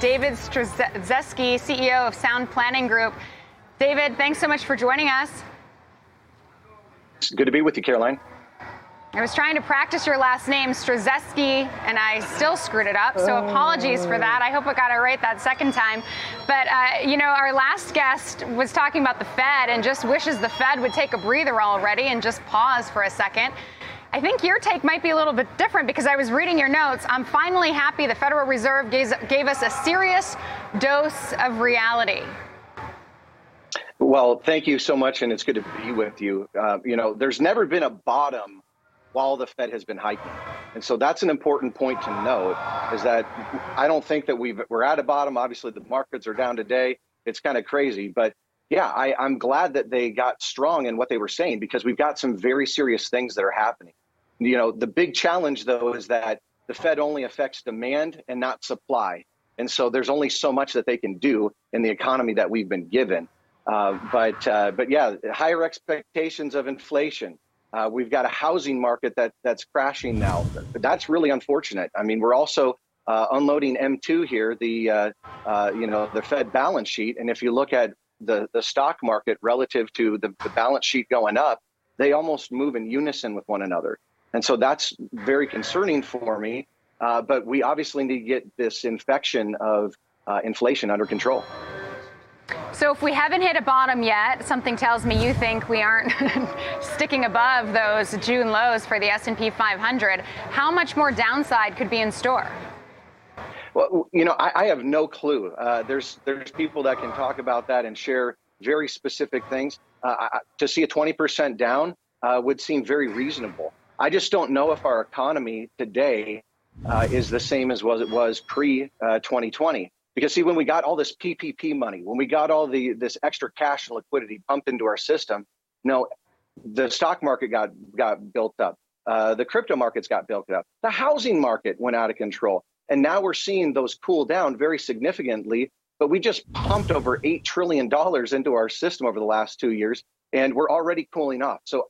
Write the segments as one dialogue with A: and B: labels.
A: David Stryzewski, CEO of Sound Planning Group. David, thanks so much for joining us.
B: It's good to be with you, Caroline.
A: I was trying to practice your last name, Stryzewski, and I still screwed it up. So apologies for that. I hope I got it right that second time. But uh, you know, our last guest was talking about the Fed and just wishes the Fed would take a breather already and just pause for a second. I think your take might be a little bit different because I was reading your notes. I'm finally happy the Federal Reserve gave, gave us a serious dose of reality.
B: Well, thank you so much, and it's good to be with you. Uh, you know, there's never been a bottom while the Fed has been hiking. And so that's an important point to note is that I don't think that we've, we're at a bottom. Obviously, the markets are down today. It's kind of crazy. But yeah, I, I'm glad that they got strong in what they were saying because we've got some very serious things that are happening. You know, the big challenge, though, is that the Fed only affects demand and not supply. And so there's only so much that they can do in the economy that we've been given. Uh, but uh, but yeah, higher expectations of inflation, uh, we've got a housing market that that's crashing now. That's really unfortunate. I mean, we're also uh, unloading M2 here, the uh, uh, you know the Fed balance sheet, and if you look at the the stock market relative to the, the balance sheet going up, they almost move in unison with one another, and so that's very concerning for me. Uh, but we obviously need to get this infection of uh, inflation under control.
A: So if we haven't hit a bottom yet, something tells me you think we aren't sticking above those June lows for the S&P 500. How much more downside could be in store?
B: Well, you know, I, I have no clue. Uh, there's there's people that can talk about that and share very specific things. Uh, to see a 20% down uh, would seem very reasonable. I just don't know if our economy today uh, is the same as was it was pre 2020. Uh, because see, when we got all this PPP money, when we got all the this extra cash and liquidity pumped into our system, know, the stock market got got built up, uh, the crypto markets got built up, the housing market went out of control, and now we're seeing those cool down very significantly. But we just pumped over eight trillion dollars into our system over the last two years, and we're already cooling off. So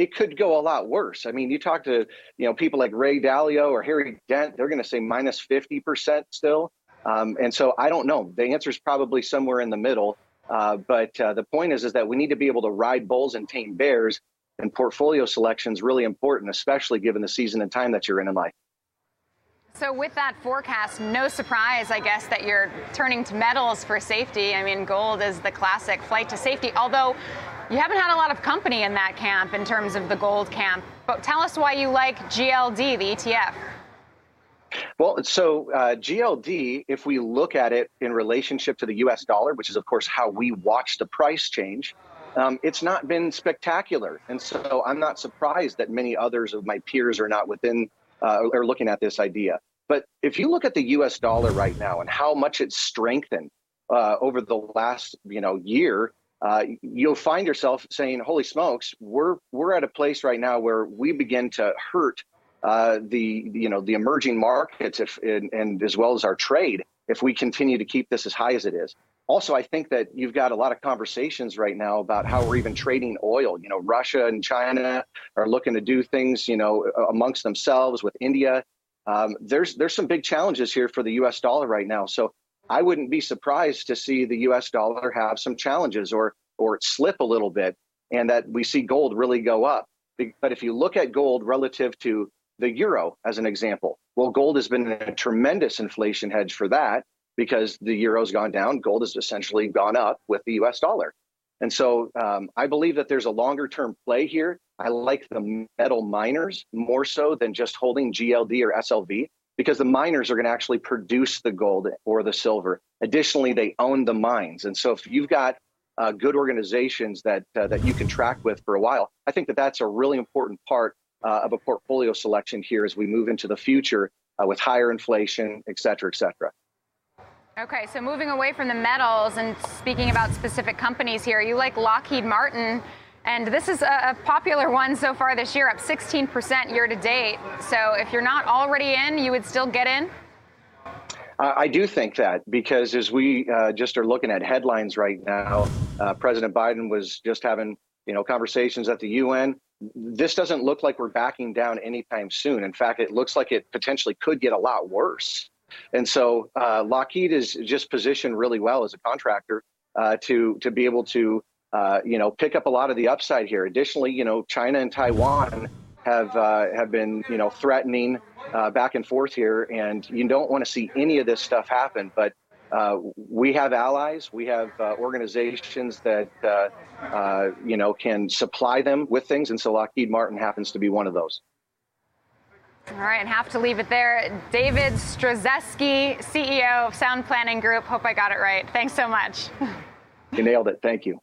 B: it could go a lot worse. I mean, you talk to you know people like Ray Dalio or Harry Dent, they're going to say minus fifty percent still. Um, and so I don't know. The answer is probably somewhere in the middle. Uh, but uh, the point is, is that we need to be able to ride bulls and tame bears. And portfolio selection is really important, especially given the season and time that you're in in life.
A: So, with that forecast, no surprise, I guess, that you're turning to metals for safety. I mean, gold is the classic flight to safety, although you haven't had a lot of company in that camp in terms of the gold camp. But tell us why you like GLD, the ETF.
B: Well, so uh, GLD, if we look at it in relationship to the US dollar, which is, of course, how we watch the price change, um, it's not been spectacular. And so I'm not surprised that many others of my peers are not within uh, or looking at this idea. But if you look at the US dollar right now and how much it's strengthened uh, over the last you know year, uh, you'll find yourself saying, "Holy smokes, we're we're at a place right now where we begin to hurt uh, the you know the emerging markets if, and, and as well as our trade if we continue to keep this as high as it is. Also, I think that you've got a lot of conversations right now about how we're even trading oil. You know, Russia and China are looking to do things, you know, amongst themselves with India. Um, there's there's some big challenges here for the U.S. dollar right now. So I wouldn't be surprised to see the U.S. dollar have some challenges or or slip a little bit, and that we see gold really go up. But if you look at gold relative to the euro as an example. Well, gold has been a tremendous inflation hedge for that because the euro's gone down, gold has essentially gone up with the US dollar. And so um, I believe that there's a longer term play here. I like the metal miners more so than just holding GLD or SLV because the miners are going to actually produce the gold or the silver. Additionally, they own the mines. And so if you've got uh, good organizations that uh, that you can track with for a while, I think that that's a really important part uh, of a portfolio selection here as we move into the future uh, with higher inflation, et cetera, et cetera.
A: Okay, so moving away from the metals and speaking about specific companies here, you like Lockheed Martin, and this is a, popular one so far this year, up 16% year to date. So if you're not already in, you would still get in?
B: I do think that because as we uh, just are looking at headlines right now, uh, President Biden was just having you know conversations at the UN this doesn't look like we're backing down anytime soon. In fact, it looks like it potentially could get a lot worse. And so uh, Lockheed is just positioned really well as a contractor uh, to to be able to uh, you know pick up a lot of the upside here. Additionally, you know China and Taiwan have uh, have been you know threatening uh, back and forth here, and you don't want to see any of this stuff happen. But uh, we have allies, we have uh, organizations that uh, uh, you know can supply them with things, and so Lockheed Martin happens to be one of those.
A: All right, and have to leave it there. David Stryzewski, CEO of Sound Planning Group. Hope I got it right. Thanks so much.
B: You nailed it. Thank you.